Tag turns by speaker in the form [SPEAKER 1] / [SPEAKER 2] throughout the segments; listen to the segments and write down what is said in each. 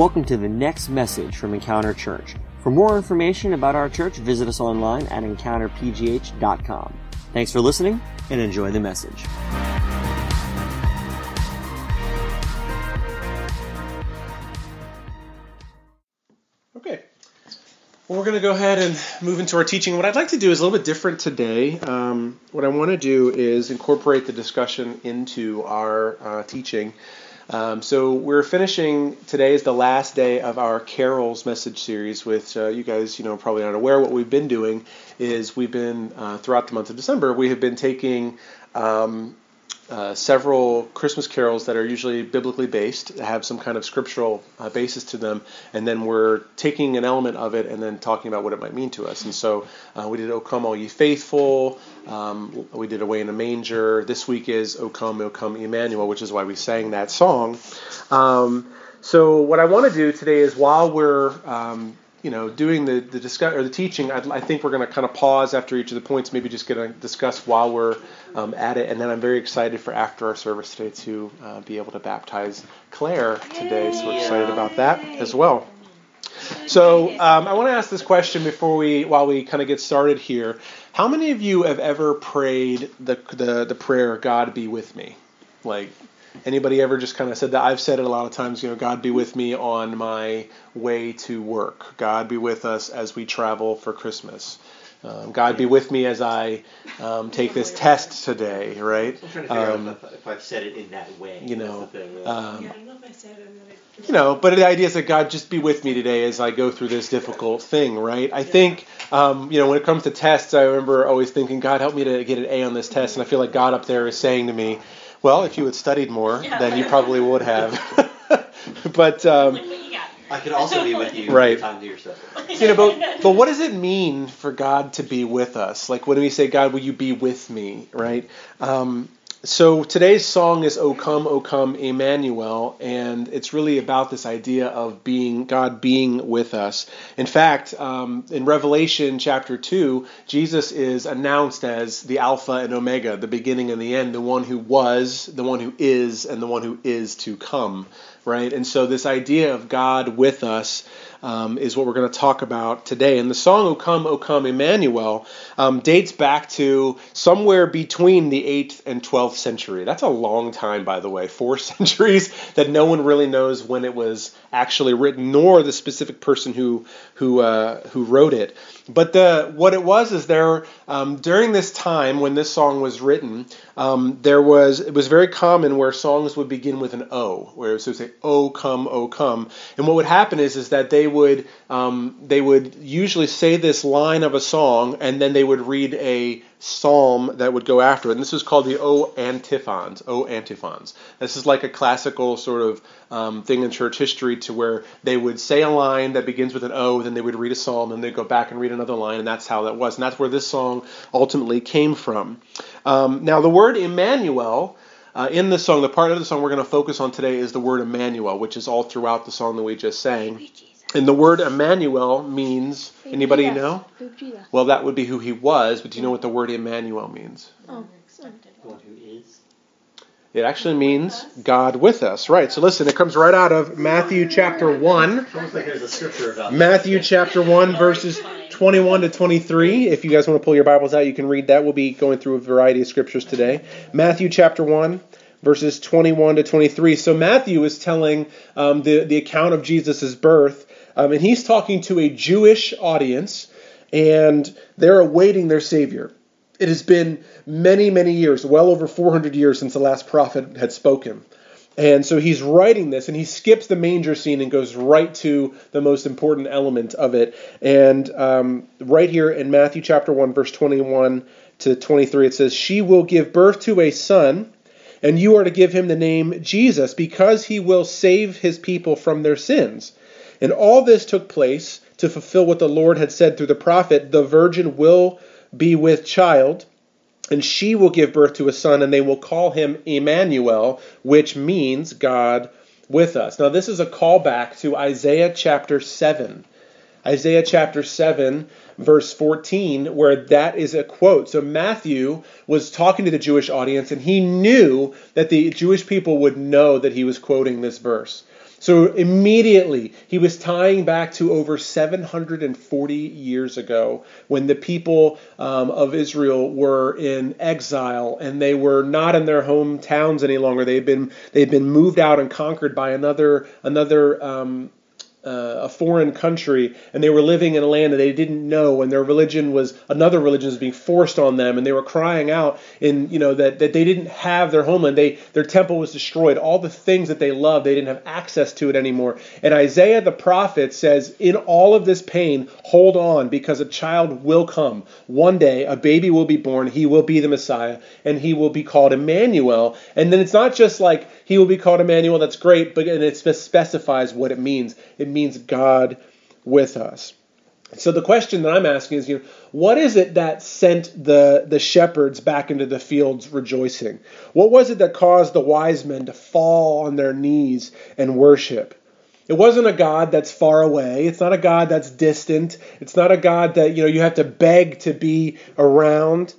[SPEAKER 1] Welcome to the next message from Encounter Church. For more information about our church, visit us online at encounterpgh.com. Thanks for listening and enjoy the message.
[SPEAKER 2] Okay. Well, we're going to go ahead and move into our teaching. What I'd like to do is a little bit different today. Um, what I want to do is incorporate the discussion into our uh, teaching. Um, so we're finishing today is the last day of our carols message series. With uh, you guys, you know, probably not aware what we've been doing is we've been uh, throughout the month of December we have been taking um, uh, several Christmas carols that are usually biblically based, have some kind of scriptural uh, basis to them, and then we're taking an element of it and then talking about what it might mean to us. And so uh, we did O Come All Ye Faithful, um, we did Away in a Manger. This week is O Come, O Come Emmanuel, which is why we sang that song. Um, so what I want to do today is while we're um, you know, doing the the discuss or the teaching, I'd, i think we're going to kind of pause after each of the points, maybe just going to discuss while we're um, at it, and then I'm very excited for after our service today to uh, be able to baptize Claire today. So we're excited about that as well. So um, I want to ask this question before we, while we kind of get started here. How many of you have ever prayed the the, the prayer "God be with me"? Like Anybody ever just kind of said that? I've said it a lot of times. You know, God be with me on my way to work. God be with us as we travel for Christmas. Um, God be with me as I um, take this test today, right?
[SPEAKER 1] I'm trying to figure um, out if, if, I've said it in that way.
[SPEAKER 2] You know, thing, um, yeah, I don't know if I said it. You know, but the idea is that God just be with me today as I go through this difficult thing, right? I think, um, you know, when it comes to tests, I remember always thinking, God, help me to get an A on this test, and I feel like God up there is saying to me, well, if you had studied more, yeah. then you probably would have. but um,
[SPEAKER 1] I could also be with you.
[SPEAKER 2] Right. Time to yourself. You know, but but what does it mean for God to be with us? Like when we say, "God, will you be with me?" Right. Um, so today's song is "O Come, O Come, Emmanuel," and it's really about this idea of being God being with us. In fact, um, in Revelation chapter two, Jesus is announced as the Alpha and Omega, the beginning and the end, the one who was, the one who is, and the one who is to come. Right, and so this idea of God with us um, is what we're going to talk about today. And the song O Come, O Come, Emmanuel um, dates back to somewhere between the 8th and 12th century. That's a long time, by the way, four centuries that no one really knows when it was actually written, nor the specific person who, who, uh, who wrote it. But the, what it was is there, um, during this time when this song was written, um, there was it was very common where songs would begin with an O, where it would say "O come, O come," and what would happen is is that they would um, they would usually say this line of a song, and then they would read a psalm that would go after it. And this is called the O antiphons. O antiphons. This is like a classical sort of um, thing in church history to where they would say a line that begins with an O, then they would read a psalm, and they'd go back and read another line, and that's how that was. And that's where this song ultimately came from. Um, now, the word Emmanuel. Uh, in the song, the part of the song we're going to focus on today is the word Emmanuel, which is all throughout the song that we just sang. And the word Emmanuel means anybody know? Well, that would be who he was, but do you know what the word Emmanuel means? Oh, It actually means God with us, right? So listen, it comes right out of Matthew chapter one. Matthew chapter one, verses 21 to 23. If you guys want to pull your Bibles out, you can read that. We'll be going through a variety of scriptures today. Matthew chapter 1, verses 21 to 23. So Matthew is telling um, the, the account of Jesus' birth, um, and he's talking to a Jewish audience, and they're awaiting their Savior. It has been many, many years, well over 400 years since the last prophet had spoken. And so he's writing this, and he skips the manger scene and goes right to the most important element of it. And um, right here in Matthew chapter 1, verse 21 to 23, it says, She will give birth to a son, and you are to give him the name Jesus, because he will save his people from their sins. And all this took place to fulfill what the Lord had said through the prophet the virgin will be with child and she will give birth to a son, and they will call him Emmanuel, which means God with us. Now, this is a callback to Isaiah chapter 7. Isaiah chapter 7, verse 14, where that is a quote. So Matthew was talking to the Jewish audience, and he knew that the Jewish people would know that he was quoting this verse. So immediately, he was tying back to over 740 years ago when the people um, of Israel were in exile and they were not in their hometowns any longer. They'd been they'd been moved out and conquered by another another um, uh, a foreign country and they were living in a land that they didn't know and their religion was another religion was being forced on them and they were crying out in you know that, that they didn't have their homeland. They their temple was destroyed. All the things that they loved they didn't have access to it anymore. And Isaiah the prophet says in all of this pain hold on because a child will come. One day a baby will be born. He will be the Messiah and he will be called Emmanuel. And then it's not just like he will be called Emmanuel. That's great, but and it specifies what it means. It means God with us. So the question that I'm asking is, you know, what is it that sent the the shepherds back into the fields rejoicing? What was it that caused the wise men to fall on their knees and worship? It wasn't a God that's far away. It's not a God that's distant. It's not a God that, you know, you have to beg to be around.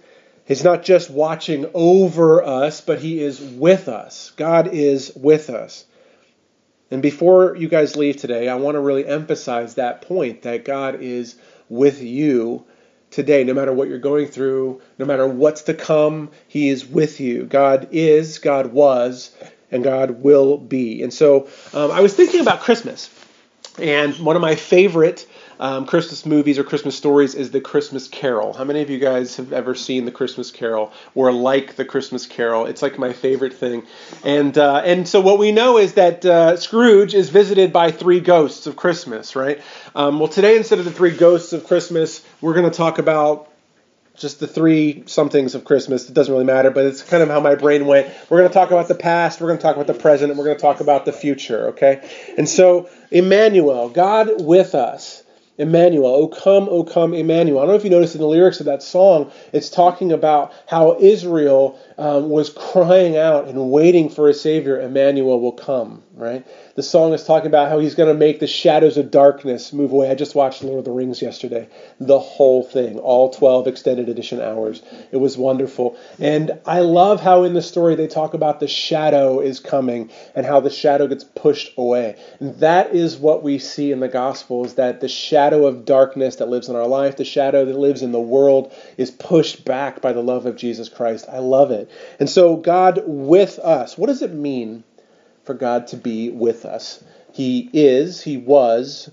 [SPEAKER 2] He's not just watching over us, but He is with us. God is with us. And before you guys leave today, I want to really emphasize that point that God is with you today. No matter what you're going through, no matter what's to come, He is with you. God is, God was, and God will be. And so um, I was thinking about Christmas. And one of my favorite um, Christmas movies or Christmas stories is the Christmas Carol. How many of you guys have ever seen the Christmas Carol or like the Christmas Carol? It's like my favorite thing. And uh, and so what we know is that uh, Scrooge is visited by three ghosts of Christmas, right? Um, well, today instead of the three ghosts of Christmas, we're going to talk about just the three somethings of Christmas. It doesn't really matter, but it's kind of how my brain went. We're going to talk about the past, we're going to talk about the present, and we're going to talk about the future, okay? And so, Emmanuel, God with us. Emmanuel. O come, O come, Emmanuel. I don't know if you noticed in the lyrics of that song, it's talking about how Israel um, was crying out and waiting for a Savior. Emmanuel will come, right? The song is talking about how he's going to make the shadows of darkness move away. I just watched Lord of the Rings yesterday, the whole thing, all 12 extended edition hours. It was wonderful. And I love how in the story they talk about the shadow is coming and how the shadow gets pushed away. And that is what we see in the gospel is that the shadow of darkness that lives in our life, the shadow that lives in the world is pushed back by the love of Jesus Christ. I love it. And so God with us, what does it mean for God to be with us. He is, He was,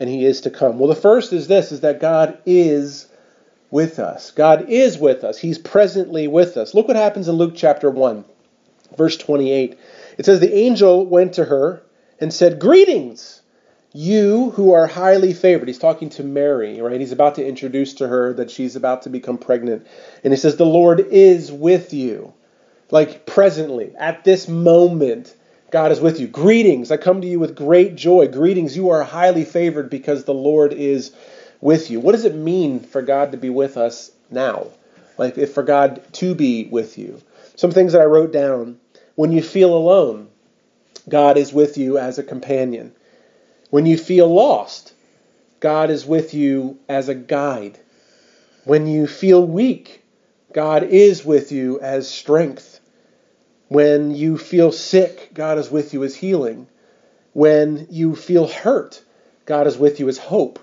[SPEAKER 2] and He is to come. Well, the first is this is that God is with us. God is with us. He's presently with us. Look what happens in Luke chapter 1, verse 28. It says, The angel went to her and said, Greetings, you who are highly favored. He's talking to Mary, right? He's about to introduce to her that she's about to become pregnant. And he says, The Lord is with you. Like presently, at this moment, God is with you. Greetings. I come to you with great joy. Greetings. You are highly favored because the Lord is with you. What does it mean for God to be with us now? Like, if for God to be with you. Some things that I wrote down. When you feel alone, God is with you as a companion. When you feel lost, God is with you as a guide. When you feel weak, God is with you as strength. When you feel sick, God is with you as healing. When you feel hurt, God is with you as hope.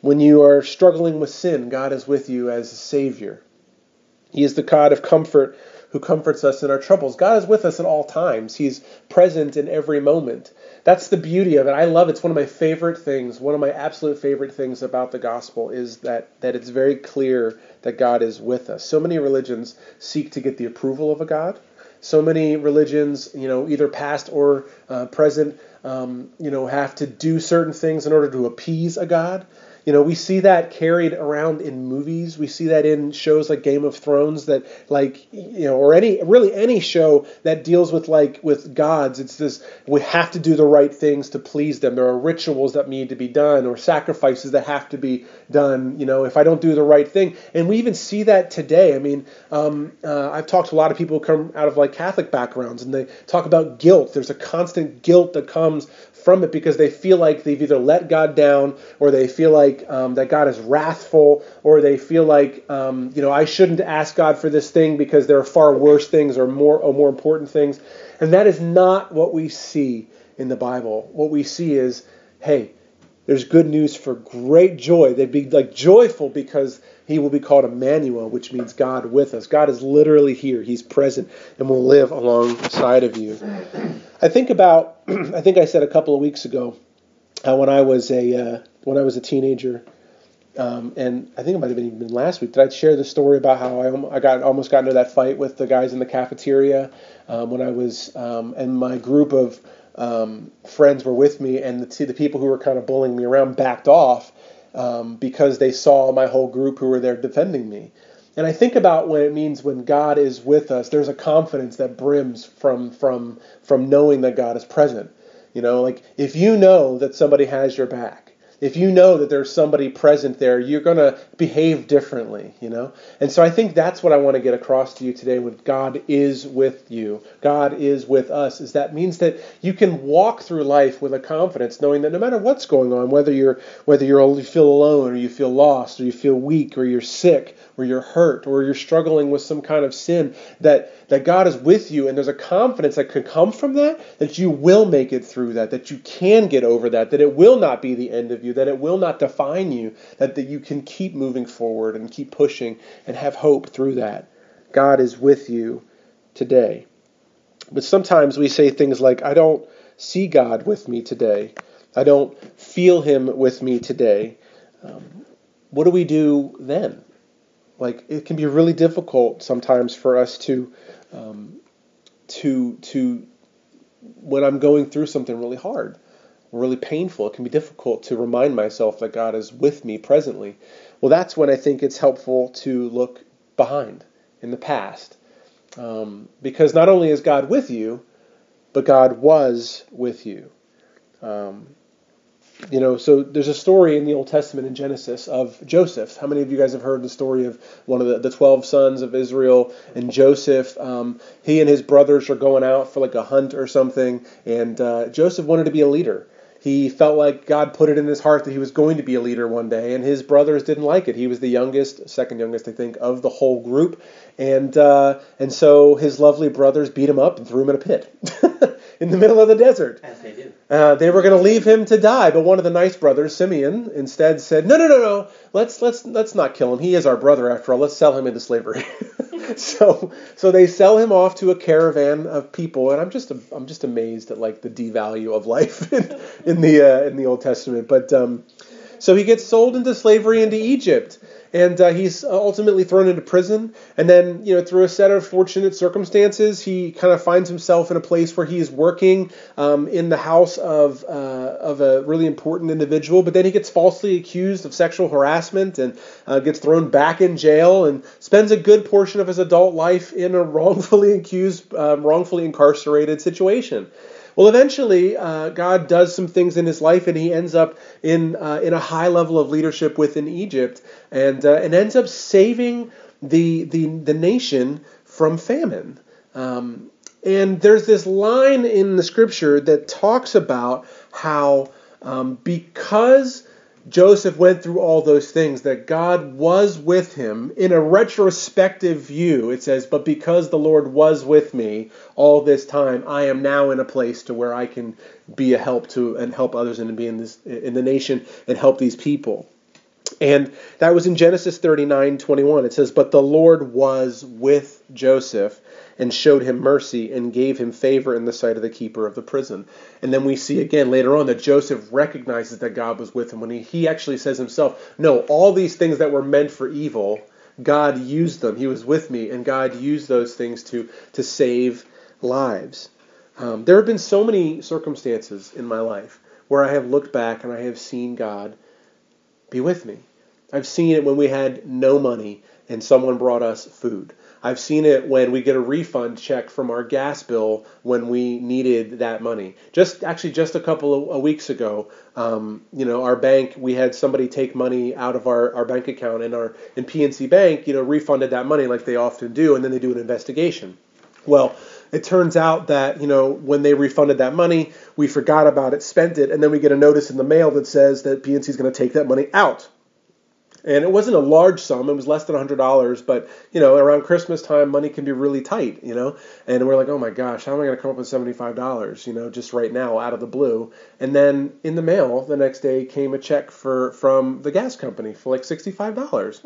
[SPEAKER 2] When you are struggling with sin, God is with you as a Savior. He is the God of comfort who comforts us in our troubles. God is with us at all times. He's present in every moment. That's the beauty of it. I love it. It's one of my favorite things. One of my absolute favorite things about the gospel is that that it's very clear that God is with us. So many religions seek to get the approval of a God. So many religions, you know, either past or uh, present, um, you know, have to do certain things in order to appease a God. You know, we see that carried around in movies. We see that in shows like Game of Thrones that like you know, or any really any show that deals with like with gods. It's this we have to do the right things to please them. There are rituals that need to be done or sacrifices that have to be done. You know, if I don't do the right thing, and we even see that today. I mean, um, uh, I've talked to a lot of people who come out of like Catholic backgrounds, and they talk about guilt. There's a constant guilt that comes from it because they feel like they've either let God down or they feel like um, that God is wrathful or they feel like um, you know I shouldn't ask God for this thing because there are far worse things or more or more important things. And that is not what we see in the Bible, what we see is, hey, there's good news for great joy. They'd be like joyful because he will be called Emmanuel, which means God with us. God is literally here. He's present and will live alongside of you. I think about, I think I said a couple of weeks ago, uh, when I was a uh, when I was a teenager, um, and I think it might have been even last week. Did I share the story about how I, I got almost got into that fight with the guys in the cafeteria um, when I was um, and my group of um, friends were with me, and the, the people who were kind of bullying me around backed off um, because they saw my whole group who were there defending me. And I think about what it means when God is with us. There's a confidence that brims from from from knowing that God is present. You know, like if you know that somebody has your back, if you know that there's somebody present there, you're going to behave differently, you know? And so I think that's what I want to get across to you today when God is with you. God is with us. Is that means that you can walk through life with a confidence knowing that no matter what's going on, whether you're whether you're you feel alone or you feel lost or you feel weak or you're sick or you're hurt or you're struggling with some kind of sin, that that God is with you, and there's a confidence that could come from that, that you will make it through that, that you can get over that, that it will not be the end of you, that it will not define you, that, that you can keep moving forward and keep pushing and have hope through that. God is with you today. But sometimes we say things like, I don't see God with me today. I don't feel Him with me today. Um, what do we do then? Like, it can be really difficult sometimes for us to um, to to when I'm going through something really hard, really painful. It can be difficult to remind myself that God is with me presently. Well, that's when I think it's helpful to look behind in the past, um, because not only is God with you, but God was with you. Um, you know, so there's a story in the Old Testament in Genesis of Joseph. How many of you guys have heard the story of one of the, the 12 sons of Israel and Joseph? Um, he and his brothers are going out for like a hunt or something, and uh, Joseph wanted to be a leader. He felt like God put it in his heart that he was going to be a leader one day, and his brothers didn't like it. He was the youngest, second youngest, I think, of the whole group, and uh, and so his lovely brothers beat him up and threw him in a pit in the middle of the desert.
[SPEAKER 1] As they do.
[SPEAKER 2] Uh, they were going to leave him to die, but one of the nice brothers, Simeon, instead said, "No, no, no, no. Let's let's let's not kill him. He is our brother after all. Let's sell him into slavery." so so they sell him off to a caravan of people, and I'm just I'm just amazed at like the devalue of life in, in the uh, in the Old Testament. But um, so he gets sold into slavery into Egypt and uh, he's ultimately thrown into prison. And then, you know, through a set of fortunate circumstances, he kind of finds himself in a place where he is working um, in the house of uh, of a really important individual. But then he gets falsely accused of sexual harassment and uh, gets thrown back in jail and spends a good portion of his adult life in a wrongfully accused, um, wrongfully incarcerated situation. Well, eventually, uh, God does some things in his life, and he ends up in uh, in a high level of leadership within Egypt, and uh, and ends up saving the the the nation from famine. Um, and there's this line in the scripture that talks about how um, because Joseph went through all those things, that God was with him. In a retrospective view, it says, But because the Lord was with me all this time, I am now in a place to where I can be a help to and help others and be in this in the nation and help these people. And that was in Genesis 39, 21. It says, But the Lord was with Joseph and showed him mercy and gave him favor in the sight of the keeper of the prison. And then we see again later on that Joseph recognizes that God was with him when he, he actually says himself, No, all these things that were meant for evil, God used them. He was with me, and God used those things to, to save lives. Um, there have been so many circumstances in my life where I have looked back and I have seen God be with me. I've seen it when we had no money and someone brought us food. I've seen it when we get a refund check from our gas bill when we needed that money. Just actually, just a couple of weeks ago, um, you know, our bank we had somebody take money out of our, our bank account, and our in PNC Bank, you know, refunded that money like they often do, and then they do an investigation. Well, it turns out that you know when they refunded that money, we forgot about it, spent it, and then we get a notice in the mail that says that PNC is going to take that money out And it wasn't a large sum; it was less than hundred dollars. But you know, around Christmas time, money can be really tight. You know, and we're like, oh my gosh, how am I going to come up with seventy-five dollars? You know, just right now, out of the blue. And then in the mail the next day came a check for from the gas company for like sixty-five dollars.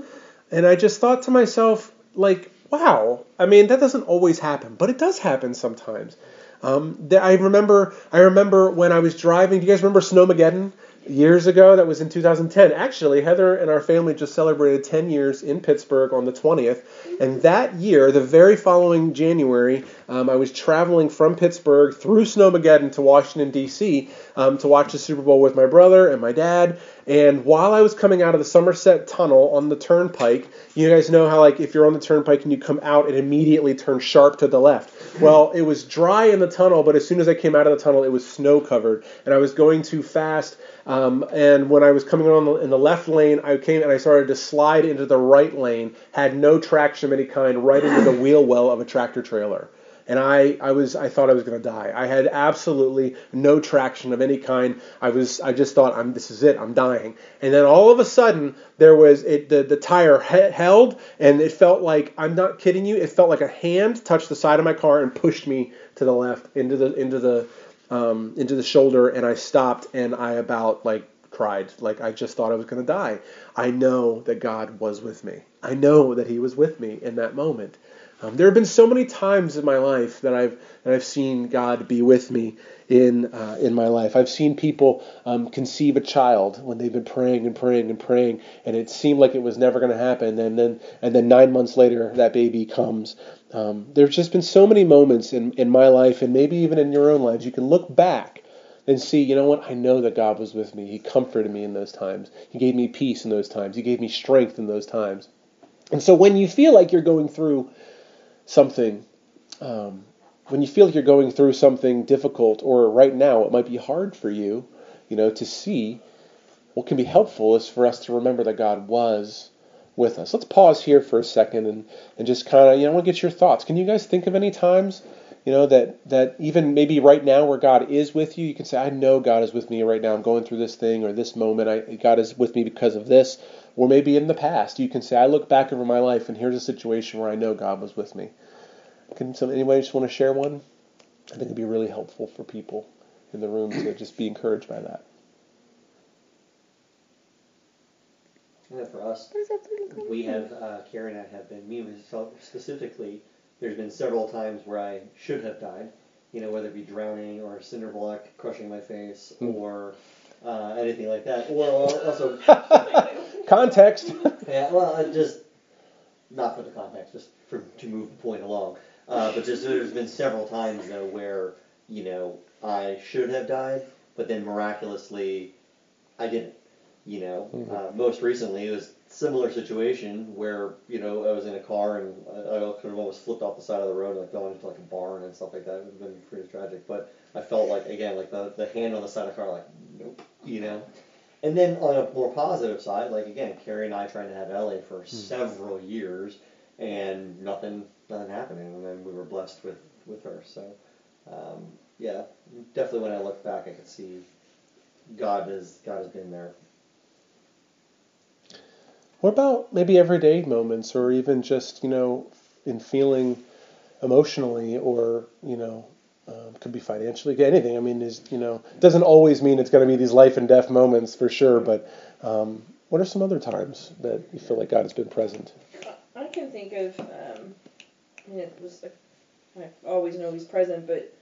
[SPEAKER 2] And I just thought to myself, like, wow. I mean, that doesn't always happen, but it does happen sometimes. Um, I remember, I remember when I was driving. Do you guys remember Snowmageddon? Years ago. That was in 2010. Actually, Heather and our family just celebrated 10 years in Pittsburgh on the 20th. And that year, the very following January, um, I was traveling from Pittsburgh through Snowmageddon to Washington, D.C. Um, to watch the Super Bowl with my brother and my dad. And while I was coming out of the Somerset Tunnel on the turnpike, you guys know how, like, if you're on the turnpike and you come out, it immediately turns sharp to the left. Well, it was dry in the tunnel, but as soon as I came out of the tunnel, it was snow covered. And I was going too fast. Um, and when I was coming on the, in the left lane, I came and I started to slide into the right lane, had no traction of any kind, right into the wheel well of a tractor trailer. And I, I was, I thought I was going to die. I had absolutely no traction of any kind. I was, I just thought, I'm, this is it, I'm dying. And then all of a sudden, there was it, the, the tire he- held, and it felt like, I'm not kidding you, it felt like a hand touched the side of my car and pushed me to the left into the, into the, um, into the shoulder, and I stopped, and I about like cried, like I just thought I was going to die. I know that God was with me. I know that He was with me in that moment. Um, there have been so many times in my life that I've that I've seen God be with me in uh, in my life. I've seen people um, conceive a child when they've been praying and praying and praying, and it seemed like it was never going to happen. And then and then nine months later, that baby comes. Um, there's just been so many moments in in my life, and maybe even in your own lives, you can look back and see, you know what? I know that God was with me. He comforted me in those times. He gave me peace in those times. He gave me strength in those times. And so when you feel like you're going through something, um, when you feel like you're going through something difficult, or right now it might be hard for you, you know, to see, what can be helpful is for us to remember that God was with us. Let's pause here for a second and, and just kind of, you know, I want to get your thoughts. Can you guys think of any times, you know, that, that even maybe right now where God is with you, you can say, I know God is with me right now. I'm going through this thing or this moment. I, God is with me because of this. Or maybe in the past, you can say, I look back over my life and here's a situation where I know God was with me. Can some anybody just want to share one? I think it'd be really helpful for people in the room to just be encouraged by that.
[SPEAKER 1] Yeah, for us, we have, uh, Carrie and I have been, me myself specifically, there's been several times where I should have died, you know, whether it be drowning or cinder block crushing my face mm. or uh, anything like that, or also
[SPEAKER 2] context.
[SPEAKER 1] yeah, well, just not for the context, just for to move the point along. Uh, but just there's been several times though where you know I should have died, but then miraculously I didn't. You know, mm-hmm. uh, most recently it was similar situation where you know I was in a car and I, I could have almost flipped off the side of the road and like gone into like a barn and stuff like that. It would have been pretty tragic. But I felt like again like the the hand on the side of the car like nope, you know. And then on a more positive side, like again, Carrie and I trying to have Ellie for mm. several years and nothing nothing happening, and then we were blessed with with her. So um, yeah, definitely when I look back, I could see God has God has been there.
[SPEAKER 2] What about maybe everyday moments, or even just you know in feeling emotionally, or you know um, could be financially, anything. I mean, is you know doesn't always mean it's going to be these life and death moments for sure. But um, what are some other times that you feel like God has been present?
[SPEAKER 3] I can think of, um, and it was, I always know he's present, but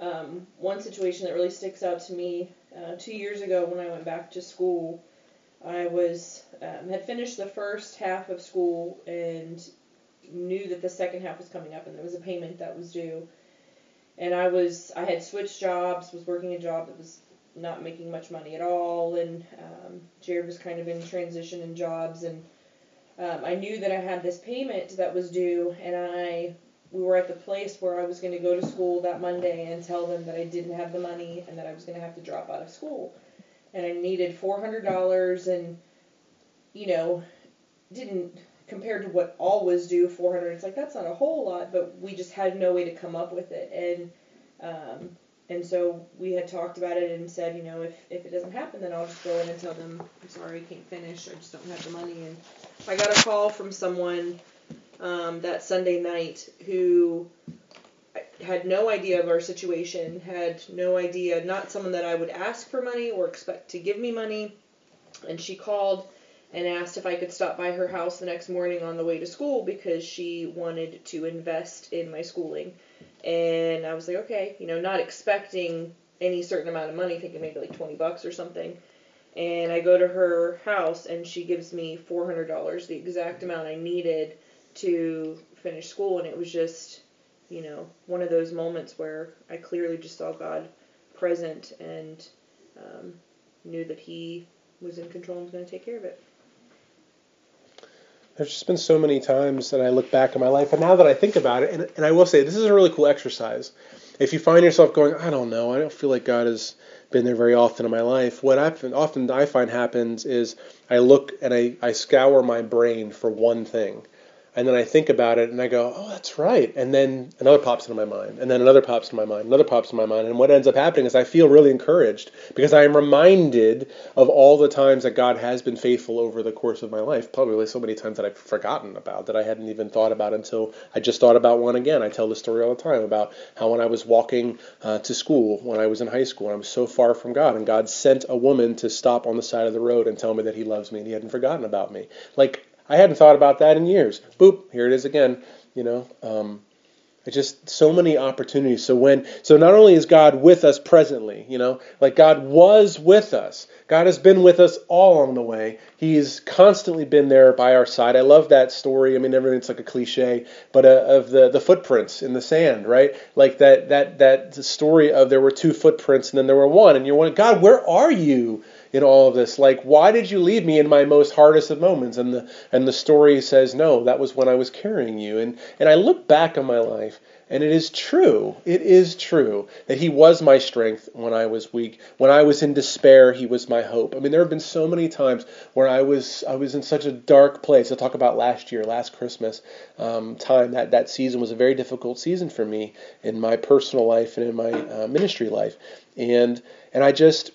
[SPEAKER 3] um, one situation that really sticks out to me uh, two years ago when I went back to school, I was um, had finished the first half of school and knew that the second half was coming up and there was a payment that was due. And I was I had switched jobs, was working a job that was not making much money at all, and um, Jared was kind of in transition in jobs and um, I knew that I had this payment that was due, and I we were at the place where I was going to go to school that Monday and tell them that I didn't have the money and that I was going to have to drop out of school, and I needed four hundred dollars, and you know, didn't compared to what all was due four hundred. It's like that's not a whole lot, but we just had no way to come up with it, and um, and so we had talked about it and said, you know, if, if it doesn't happen, then I'll just go in and tell them, I'm sorry, I can't finish. I just don't have the money. And I got a call from someone um, that Sunday night who had no idea of our situation, had no idea, not someone that I would ask for money or expect to give me money. And she called and asked if I could stop by her house the next morning on the way to school because she wanted to invest in my schooling. And I was like, okay, you know, not expecting any certain amount of money, thinking maybe like 20 bucks or something. And I go to her house and she gives me $400, the exact amount I needed to finish school. And it was just, you know, one of those moments where I clearly just saw God present and um, knew that He was in control and was going to take care of it.
[SPEAKER 2] There's just been so many times that I look back in my life, and now that I think about it, and, and I will say this is a really cool exercise. If you find yourself going, I don't know, I don't feel like God has been there very often in my life. What I've, often I find happens is I look and I, I scour my brain for one thing and then I think about it and I go, oh, that's right. And then another pops into my mind, and then another pops into my mind, another pops into my mind. And what ends up happening is I feel really encouraged because I am reminded of all the times that God has been faithful over the course of my life. Probably so many times that I've forgotten about that I hadn't even thought about until I just thought about one again. I tell the story all the time about how when I was walking uh, to school, when I was in high school, and I was so far from God, and God sent a woman to stop on the side of the road and tell me that He loves me and He hadn't forgotten about me. Like I hadn't thought about that in years. Boop, here it is again. You know, um, it's just so many opportunities. So when, so not only is God with us presently, you know, like God was with us. God has been with us all along the way. He's constantly been there by our side. I love that story. I mean, everything's like a cliche, but uh, of the the footprints in the sand, right? Like that that that story of there were two footprints and then there were one, and you're wondering, God, where are you? In all of this. Like why did you leave me in my most hardest of moments? And the and the story says no that was when i was carrying you. And and i look back on my life and it is true it is true that he was my strength when i was weak. When i was in despair he was my hope. I mean there have been so many times where i was i was in such a dark place. I talk about last year last christmas um, time. That that season was a very difficult season for me in my personal life and in my uh, ministry life. And and i just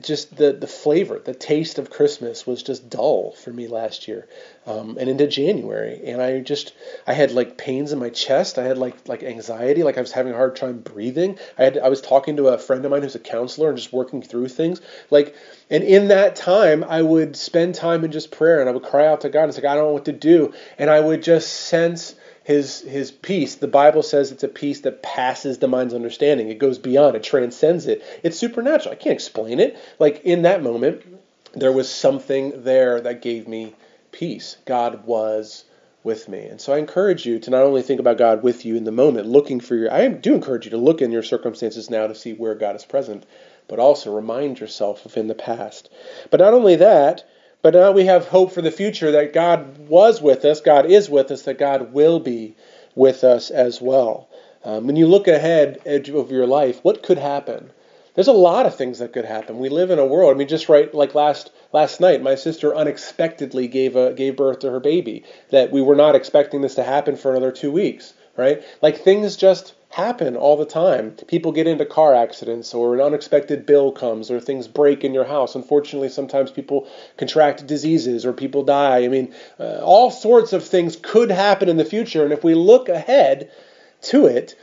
[SPEAKER 2] just the the flavor, the taste of Christmas was just dull for me last year, um, and into January. And I just I had like pains in my chest. I had like like anxiety, like I was having a hard time breathing. I had I was talking to a friend of mine who's a counselor and just working through things. Like, and in that time, I would spend time in just prayer, and I would cry out to God. It's like I don't know what to do, and I would just sense his his peace. The bible says it's a peace that passes the mind's understanding. It goes beyond. It transcends it. It's supernatural. I can't explain it. Like in that moment there was something there that gave me peace. God was with me. And so i encourage you to not only think about god with you in the moment looking for your i do encourage you to look in your circumstances now to see where god is present but also remind yourself of in the past. But not only that but now we have hope for the future that God was with us, God is with us, that God will be with us as well. Um, when you look ahead of your life, what could happen? There's a lot of things that could happen. We live in a world. I mean, just right like last last night, my sister unexpectedly gave a gave birth to her baby. That we were not expecting this to happen for another two weeks, right? Like things just happen all the time. People get into car accidents, or an unexpected bill comes, or things break in your house. Unfortunately, sometimes people contract diseases or people die. I mean, uh, all sorts of things could happen in the future. And if we look ahead to it,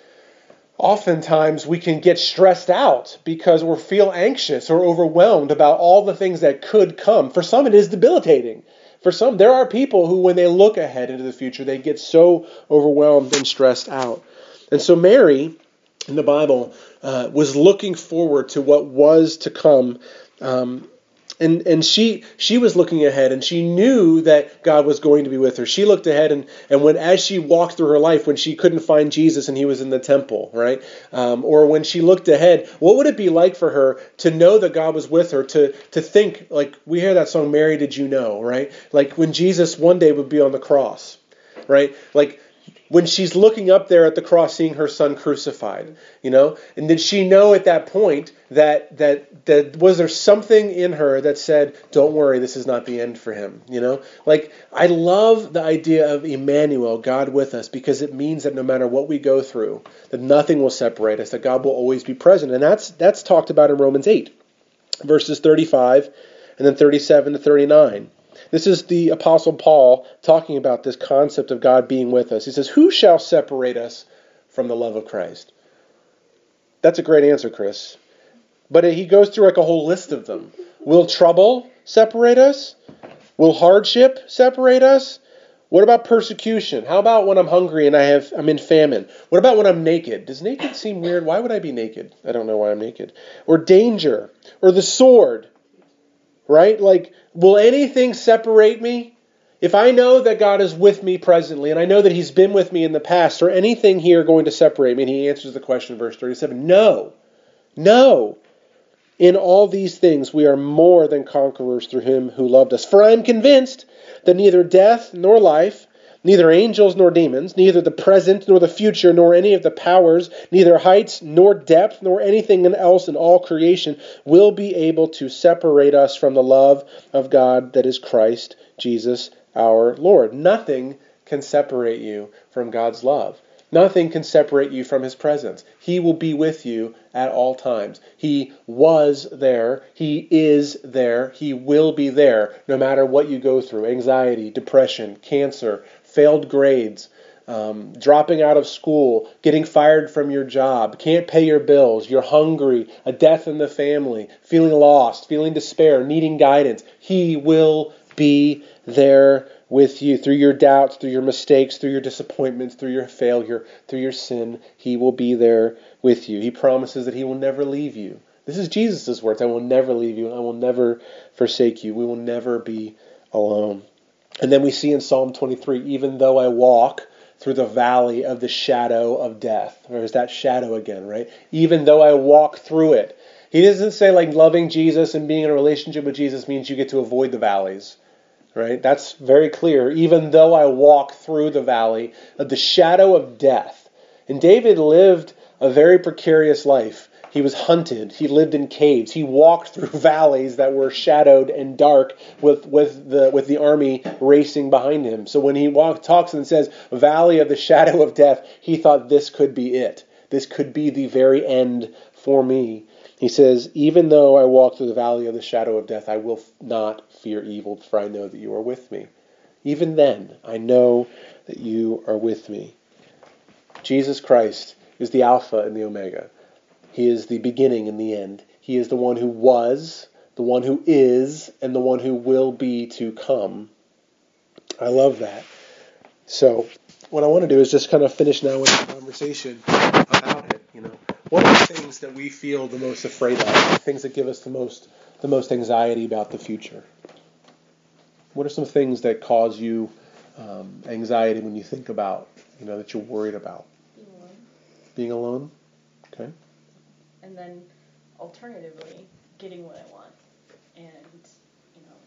[SPEAKER 2] oftentimes we can get stressed out because we feel anxious or overwhelmed about all the things that could come. For some, it is debilitating. For some, there are people who, when they look ahead into the future, they get so overwhelmed and stressed out. And so Mary in the Bible uh, was looking forward to what was to come. Um, and and she she was looking ahead and she knew that God was going to be with her. She looked ahead and and when as she walked through her life when she couldn't find Jesus and he was in the temple, right? Um, or when she looked ahead, what would it be like for her to know that God was with her? To to think like we hear that song, "Mary, did you know?" Right? Like when Jesus one day would be on the cross, right? Like when she's looking up there at the cross seeing her son crucified you know? And did she know at that point that that that was there something in her that said don't worry this is not the end for him you know? Like i love the idea of emmanuel god with us because it means that no matter what we go through that nothing will separate us that god will always be present. And that's that's talked about in romans 8 verses 35 and then 37 to 39 this is the Apostle Paul talking about this concept of God being with us. He says, Who shall separate us from the love of Christ? That's a great answer, Chris. But he goes through like a whole list of them. Will trouble separate us? Will hardship separate us? What about persecution? How about when I'm hungry and I have I'm in famine? What about when I'm naked? Does naked seem weird? Why would I be naked? I don't know why I'm naked. Or danger, or the sword. Right? Like Will anything separate me? If I know that God is with me presently, and I know that He's been with me in the past, or anything here going to separate me? And He answers the question verse 37 No. No. In all these things, we are more than conquerors through Him who loved us. For I am convinced that neither death nor life, neither angels nor demons, neither the present nor the future, nor any of the powers, neither heights nor depth, nor anything else in all creation will be able to separate us from the love of God that is Christ Jesus our Lord. Nothing can separate you from God's love. Nothing can separate you from his presence. He will be with you at all times. He was there. He is there. He will be there no matter what you go through anxiety, depression, cancer, failed grades, um, dropping out of school, getting fired from your job, can't pay your bills, you're hungry, a death in the family, feeling lost, feeling despair, needing guidance. He will be there with you through your doubts, through your mistakes, through your disappointments, through your failure, through your sin. He will be there with you. He promises that He will never leave you. This is Jesus' words I will never leave you, I will never forsake you. We will never be alone. And then we see in Psalm 23, even though I walk through the valley of the shadow of death. There's that shadow again, right? Even though I walk through it. He doesn't say like loving Jesus and being in a relationship with Jesus means you get to avoid the valleys, right? That's very clear. Even though I walk through the valley of the shadow of death. And David lived a very precarious life. He was hunted. He lived in caves. He walked through valleys that were shadowed and dark with, with, the, with the army racing behind him. So when he walk, talks and says, Valley of the shadow of death, he thought this could be it. This could be the very end for me. He says, Even though I walk through the valley of the shadow of death, I will not fear evil, for I know that you are with me. Even then, I know that you are with me. Jesus Christ is the Alpha and the Omega. He is the beginning and the end. He is the one who was, the one who is, and the one who will be to come. I love that. So, what I want to do is just kind of finish now with the conversation about it. You know, what are the things that we feel the most afraid of? The things that give us the most the most anxiety about the future? What are some things that cause you um, anxiety when you think about, you know, that you're worried about?
[SPEAKER 3] Being alone.
[SPEAKER 2] Being alone. Okay
[SPEAKER 3] and then alternatively getting what I want and you know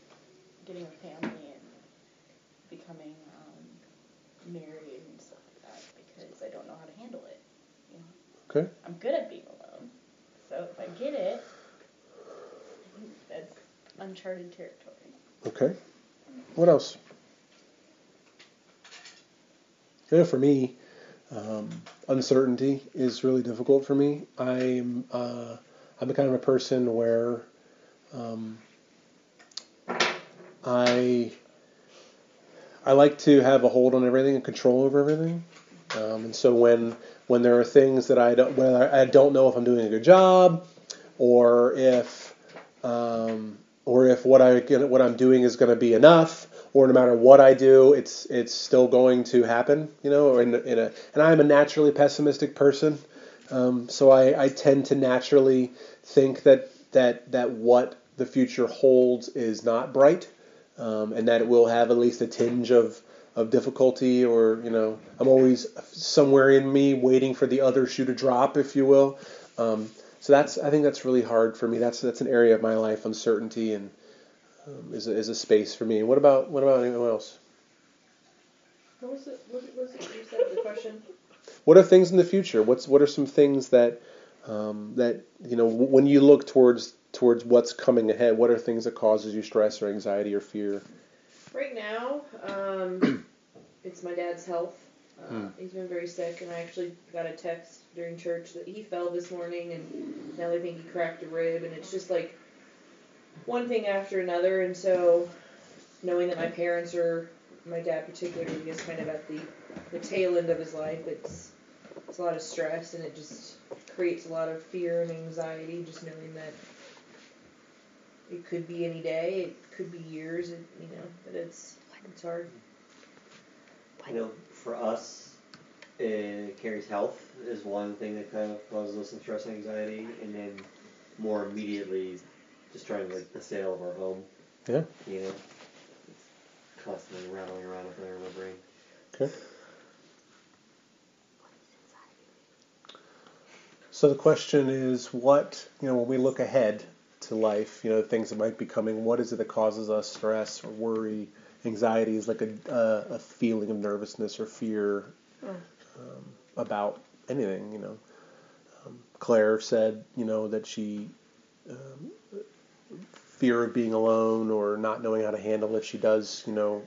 [SPEAKER 3] getting a family and becoming um, married and stuff like that because I don't know how to handle it. You know?
[SPEAKER 2] Okay.
[SPEAKER 3] I'm good at being alone, so if I get it, that's uncharted territory.
[SPEAKER 2] Okay. What else? Know, for me, um, uncertainty is really difficult for me. I'm uh, I'm the kind of a person where um, I I like to have a hold on everything and control over everything. Um, and so when when there are things that I don't when I don't know if I'm doing a good job or if um, or if what I what I'm doing is going to be enough or no matter what I do, it's it's still going to happen, you know. In, in a, and I'm a naturally pessimistic person, um, so I, I tend to naturally think that that that what the future holds is not bright, um, and that it will have at least a tinge of of difficulty, or you know, I'm always somewhere in me waiting for the other shoe to drop, if you will. Um, so that's I think that's really hard for me. That's that's an area of my life, uncertainty and um, is, a, is a space for me. What about what about anyone else?
[SPEAKER 3] What was it? What was it you said the question?
[SPEAKER 2] What are things in the future? What's what are some things that um, that you know w- when you look towards towards what's coming ahead? What are things that causes you stress or anxiety or fear?
[SPEAKER 3] Right now, um, it's my dad's health. Uh,
[SPEAKER 2] Hmm.
[SPEAKER 3] He's been very sick, and I actually got a text during church that he fell this morning, and now they think he cracked a rib, and it's just like one thing after another. And so, knowing that my parents are, my dad particularly, is kind of at the the tail end of his life, it's it's a lot of stress, and it just creates a lot of fear and anxiety, just knowing that it could be any day, it could be years, it, you know, but it's it's hard.
[SPEAKER 1] You know, for us, uh, Carrie's health is one thing that kind of causes us some stress and anxiety, and then more immediately, just trying to like the sale of our home.
[SPEAKER 2] Yeah.
[SPEAKER 1] You know, it's constantly rattling around up there in my brain.
[SPEAKER 2] Okay. So the question is, what you know when we look ahead to life, you know, things that might be coming. What is it that causes us stress or worry, anxiety? Is like a uh, a feeling of nervousness or fear um, about anything. You know, um, Claire said, you know, that she um, fear of being alone or not knowing how to handle if she does, you know,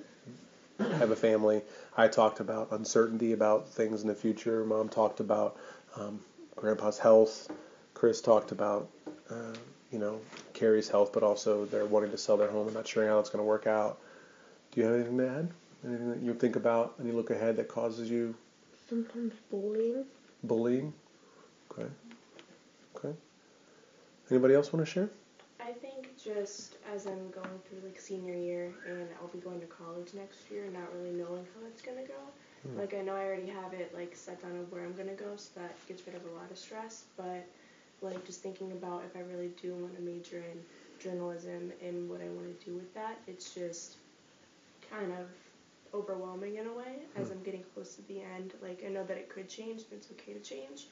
[SPEAKER 2] have a family. I talked about uncertainty about things in the future. Mom talked about um, grandpa's health. Chris talked about, uh, you know, Carrie's health, but also they're wanting to sell their home and not sure how it's going to work out. Do you have anything to add? Anything that you think about and you look ahead that causes you
[SPEAKER 4] Sometimes bullying.
[SPEAKER 2] bullying? Okay. Okay. Anybody else want to share?
[SPEAKER 4] Just as I'm going through like senior year and I'll be going to college next year, not really knowing how it's gonna go.
[SPEAKER 2] Hmm.
[SPEAKER 4] Like I know I already have it like set down of where I'm gonna go, so that gets rid of a lot of stress. But like just thinking about if I really do want to major in journalism and what I want to do with that, it's just kind of overwhelming in a way as I'm getting close to the end. Like I know that it could change and it's okay to change,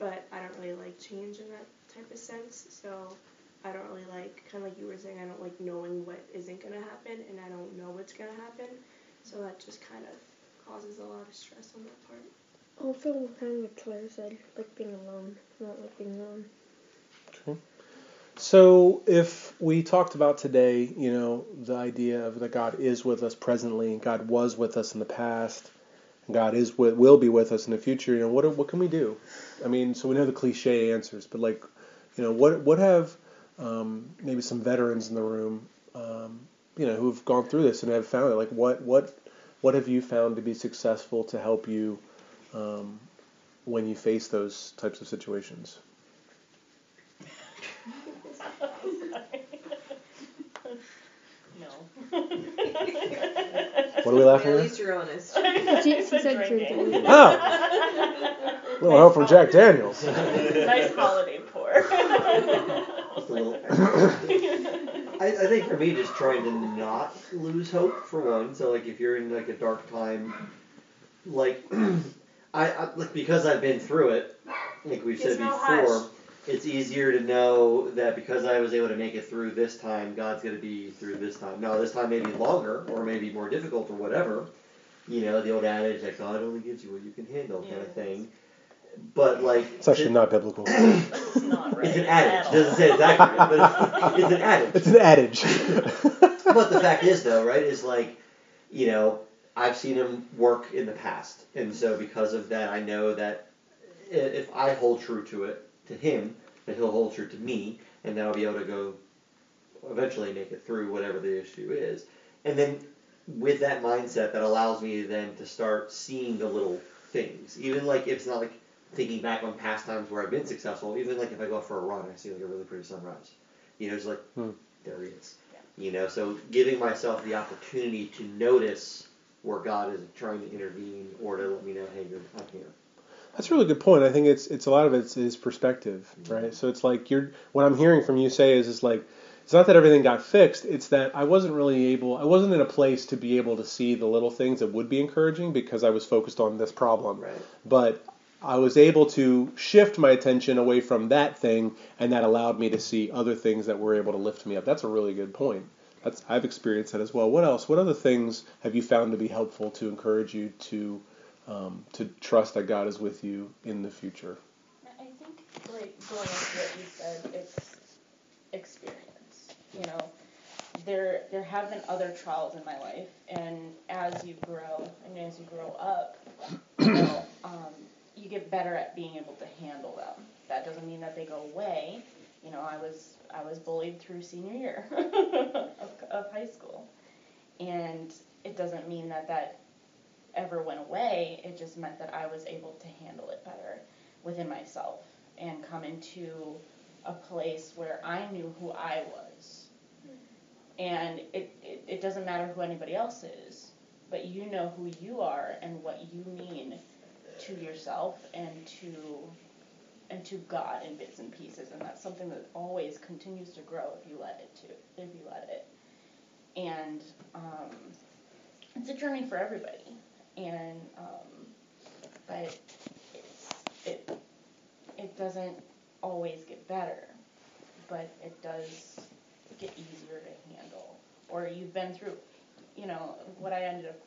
[SPEAKER 4] but I don't really like change in that type of sense. So I don't really like kind of like you were saying. I don't like knowing what isn't gonna happen, and I don't know what's gonna happen. So that just kind of causes a lot of stress on that part.
[SPEAKER 5] Also, kind of what Claire said, like being alone, not like being alone. Okay.
[SPEAKER 2] So, if we talked about today, you know, the idea of that God is with us presently, and God was with us in the past, and God is with, will be with us in the future. You know, what what can we do? I mean, so we know the cliche answers, but like, you know, what what have um, maybe some veterans in the room, um, you know, who've gone through this and have found it? Like, what what what have you found to be successful to help you um, when you face those types of situations?
[SPEAKER 3] no.
[SPEAKER 2] What are we laughing
[SPEAKER 3] At
[SPEAKER 2] at?
[SPEAKER 3] least you're honest.
[SPEAKER 5] She, she said drinking.
[SPEAKER 2] Oh, A little help from Jack Daniels.
[SPEAKER 6] nice holiday pour.
[SPEAKER 1] Just a little. I, I think for me, just trying to not lose hope for one. So like, if you're in like a dark time, like I, I like because I've been through it, like we've said
[SPEAKER 6] no
[SPEAKER 1] before,
[SPEAKER 6] hush.
[SPEAKER 1] it's easier to know that because I was able to make it through this time, God's gonna be through this time. Now this time may be longer or maybe more difficult or whatever. You know, the old adage that God only gives you what you can handle kind of thing. But like
[SPEAKER 2] It's actually not biblical.
[SPEAKER 6] It's not right.
[SPEAKER 1] it's an adage.
[SPEAKER 6] all.
[SPEAKER 1] Doesn't say it's accurate, but it's, it's an adage.
[SPEAKER 2] It's an adage.
[SPEAKER 1] But the fact is, though, right, is like, you know, I've seen him work in the past, and so because of that, I know that if I hold true to it, to him, that he'll hold true to me, and then I'll be able to go eventually make it through whatever the issue is. And then with that mindset, that allows me then to start seeing the little things, even like if it's not like thinking back on past times where I've been successful, even like if I go for a run, I see like a really pretty sunrise. You know, it's like
[SPEAKER 2] Hmm.
[SPEAKER 1] there he is. You know, so giving myself the opportunity to notice where God is trying to intervene or to let me know, hey, you're, I'm here.
[SPEAKER 2] That's a really good point. I think it's it's a lot of it's is perspective, right? So it's like you're what I'm hearing from you say is is like it's not that everything got fixed. It's that I wasn't really able. I wasn't in a place to be able to see the little things that would be encouraging because I was focused on this problem.
[SPEAKER 1] Right.
[SPEAKER 2] But I was able to shift my attention away from that thing, and that allowed me to see other things that were able to lift me up. That's a really good point. that's I've experienced that as well. What else? What other things have you found to be helpful to encourage you to um, to trust that God is with you in the future?
[SPEAKER 6] I think like going into what you said, it's experience. You know, there there have been other trials in my life, and as you grow and as you grow up, you know, um, you get better at being able to handle them. That doesn't mean that they go away. You know, I was I was bullied through senior year of, of high school, and it doesn't mean that that ever went away. It just meant that I was able to handle it better within myself and come into a place where I knew who I was. And it, it, it doesn't matter who anybody else is, but you know who you are and what you mean to yourself and to and to God in bits and pieces, and that's something that always continues to grow if you let it to, if you let it. And um, it's a journey for everybody, and um, but it's, it it doesn't always get better, but it does get easier to handle. Or you've been through, you know, what I ended up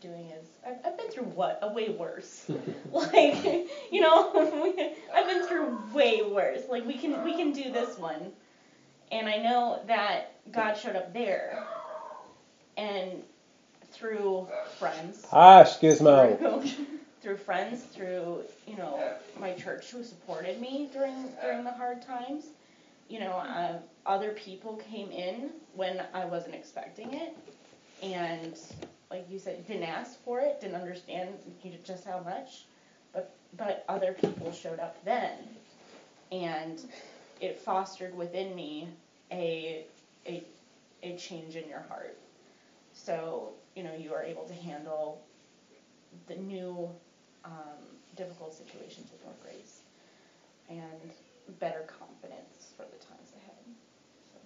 [SPEAKER 6] doing is I've, I've been through what a way worse. like you know, I've been through way worse. Like we can we can do this one, and I know that God showed up there, and through friends.
[SPEAKER 2] Hush, Gizmo.
[SPEAKER 6] Through, through friends, through you know my church who supported me during during the hard times. You know, uh, other people came in when I wasn't expecting it, and like you said, didn't ask for it, didn't understand just how much, but but other people showed up then, and it fostered within me a a a change in your heart. So you know you are able to handle the new um, difficult situations with more grace and better confidence for the times ahead. So.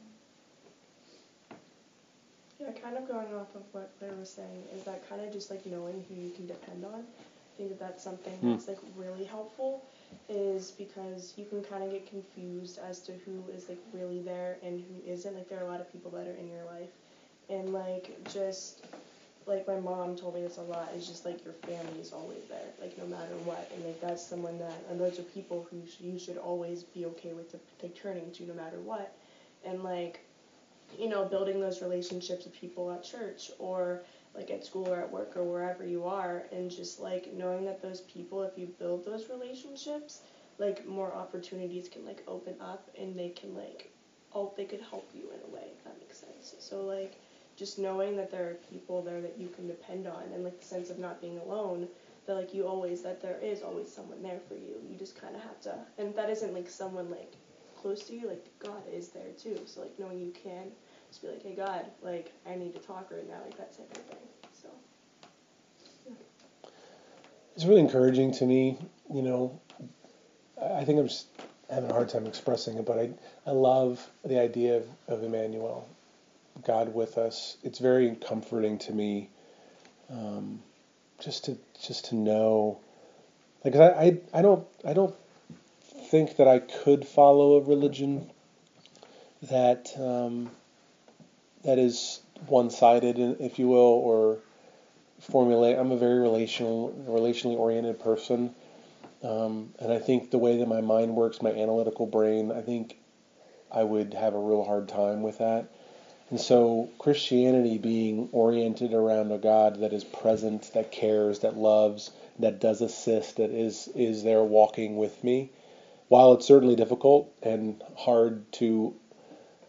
[SPEAKER 4] Yeah, kind of going off of what Claire was saying, is that kind of just like knowing who you can depend on. I think that that's something
[SPEAKER 2] Mm.
[SPEAKER 4] that's like really helpful, is because you can kind of get confused as to who is like really there and who isn't. Like there are a lot of people that are in your life, and like just like my mom told me this a lot is just like your family is always there, like no matter what, and like that's someone that and those are people who sh- you should always be okay with to, like turning to no matter what, and like you know, building those relationships with people at church or like at school or at work or wherever you are, and just like knowing that those people, if you build those relationships, like more opportunities can like open up and they can like, oh, they could help you in a way, if that makes sense. So like, just knowing that there are people there that you can depend on, and like the sense of not being alone, that like you always, that there is always someone there for you. You just kind of have to, and that isn't like someone like close to you, like God is there too. So like knowing you can just be like, hey God, like I need to talk right now, like that type of thing. So
[SPEAKER 2] It's really encouraging to me. You know, I I think I'm just having a hard time expressing it, but I I love the idea of, of Emmanuel, God with us. It's very comforting to me, um, just to just to know, like I, I I don't I don't think that I could follow a religion that um, that is one-sided, if you will, or formulate. I'm a very relational, relationally oriented person, um, and I think the way that my mind works, my analytical brain, I think I would have a real hard time with that. And so Christianity being oriented around a God that is present, that cares, that loves, that does assist, that is is there walking with me. While it's certainly difficult and hard to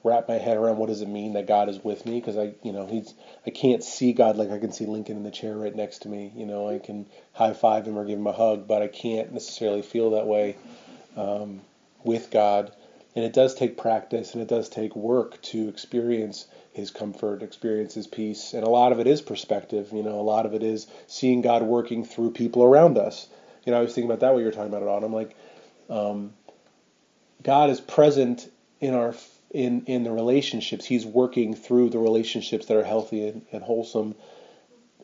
[SPEAKER 2] wrap my head around what does it mean that God is with me because I you know he's I can't see God like I can see Lincoln in the chair right next to me. You know I can high five him or give him a hug but I can't necessarily feel that way um, with God. And it does take practice and it does take work to experience his comfort experience his peace. And a lot of it is perspective you know a lot of it is seeing God working through people around us. You know I was thinking about that what you were talking about it on I'm like um, God is present in our in in the relationships. He's working through the relationships that are healthy and, and wholesome,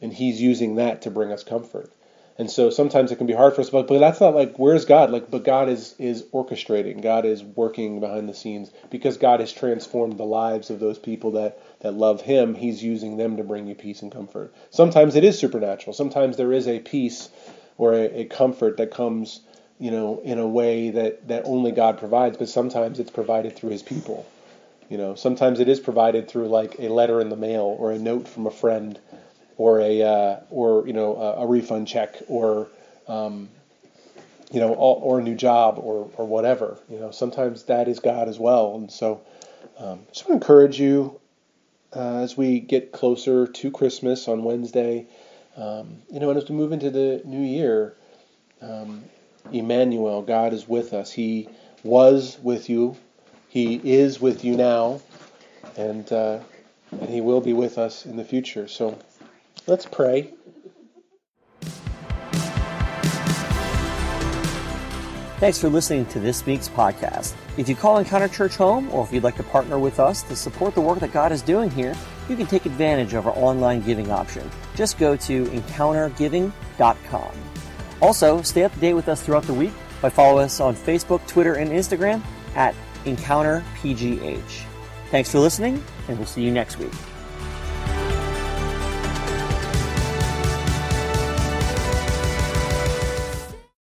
[SPEAKER 2] and he's using that to bring us comfort. And so sometimes it can be hard for us, but but that's not like where's God? Like, but God is is orchestrating. God is working behind the scenes because God has transformed the lives of those people that that love Him, He's using them to bring you peace and comfort. Sometimes it is supernatural. Sometimes there is a peace or a, a comfort that comes, you know, in a way that, that only God provides, but sometimes it's provided through His people. You know, sometimes it is provided through like a letter in the mail or a note from a friend or a uh, or you know a, a refund check or um, you know or a new job or or whatever. You know, sometimes that is God as well. And so, um, just want to encourage you uh, as we get closer to Christmas on Wednesday. Um, you know, and as we move into the new year, um, Emmanuel, God is with us. He was with you. He is with you now, and uh, and He will be with us in the future. So, let's pray.
[SPEAKER 7] Thanks for listening to this week's podcast. If you call Encounter Church home, or if you'd like to partner with us to support the work that God is doing here, you can take advantage of our online giving option. Just go to encountergiving.com. Also, stay up to date with us throughout the week by following us on Facebook, Twitter, and Instagram at EncounterPGH. Thanks for listening, and we'll see you next week.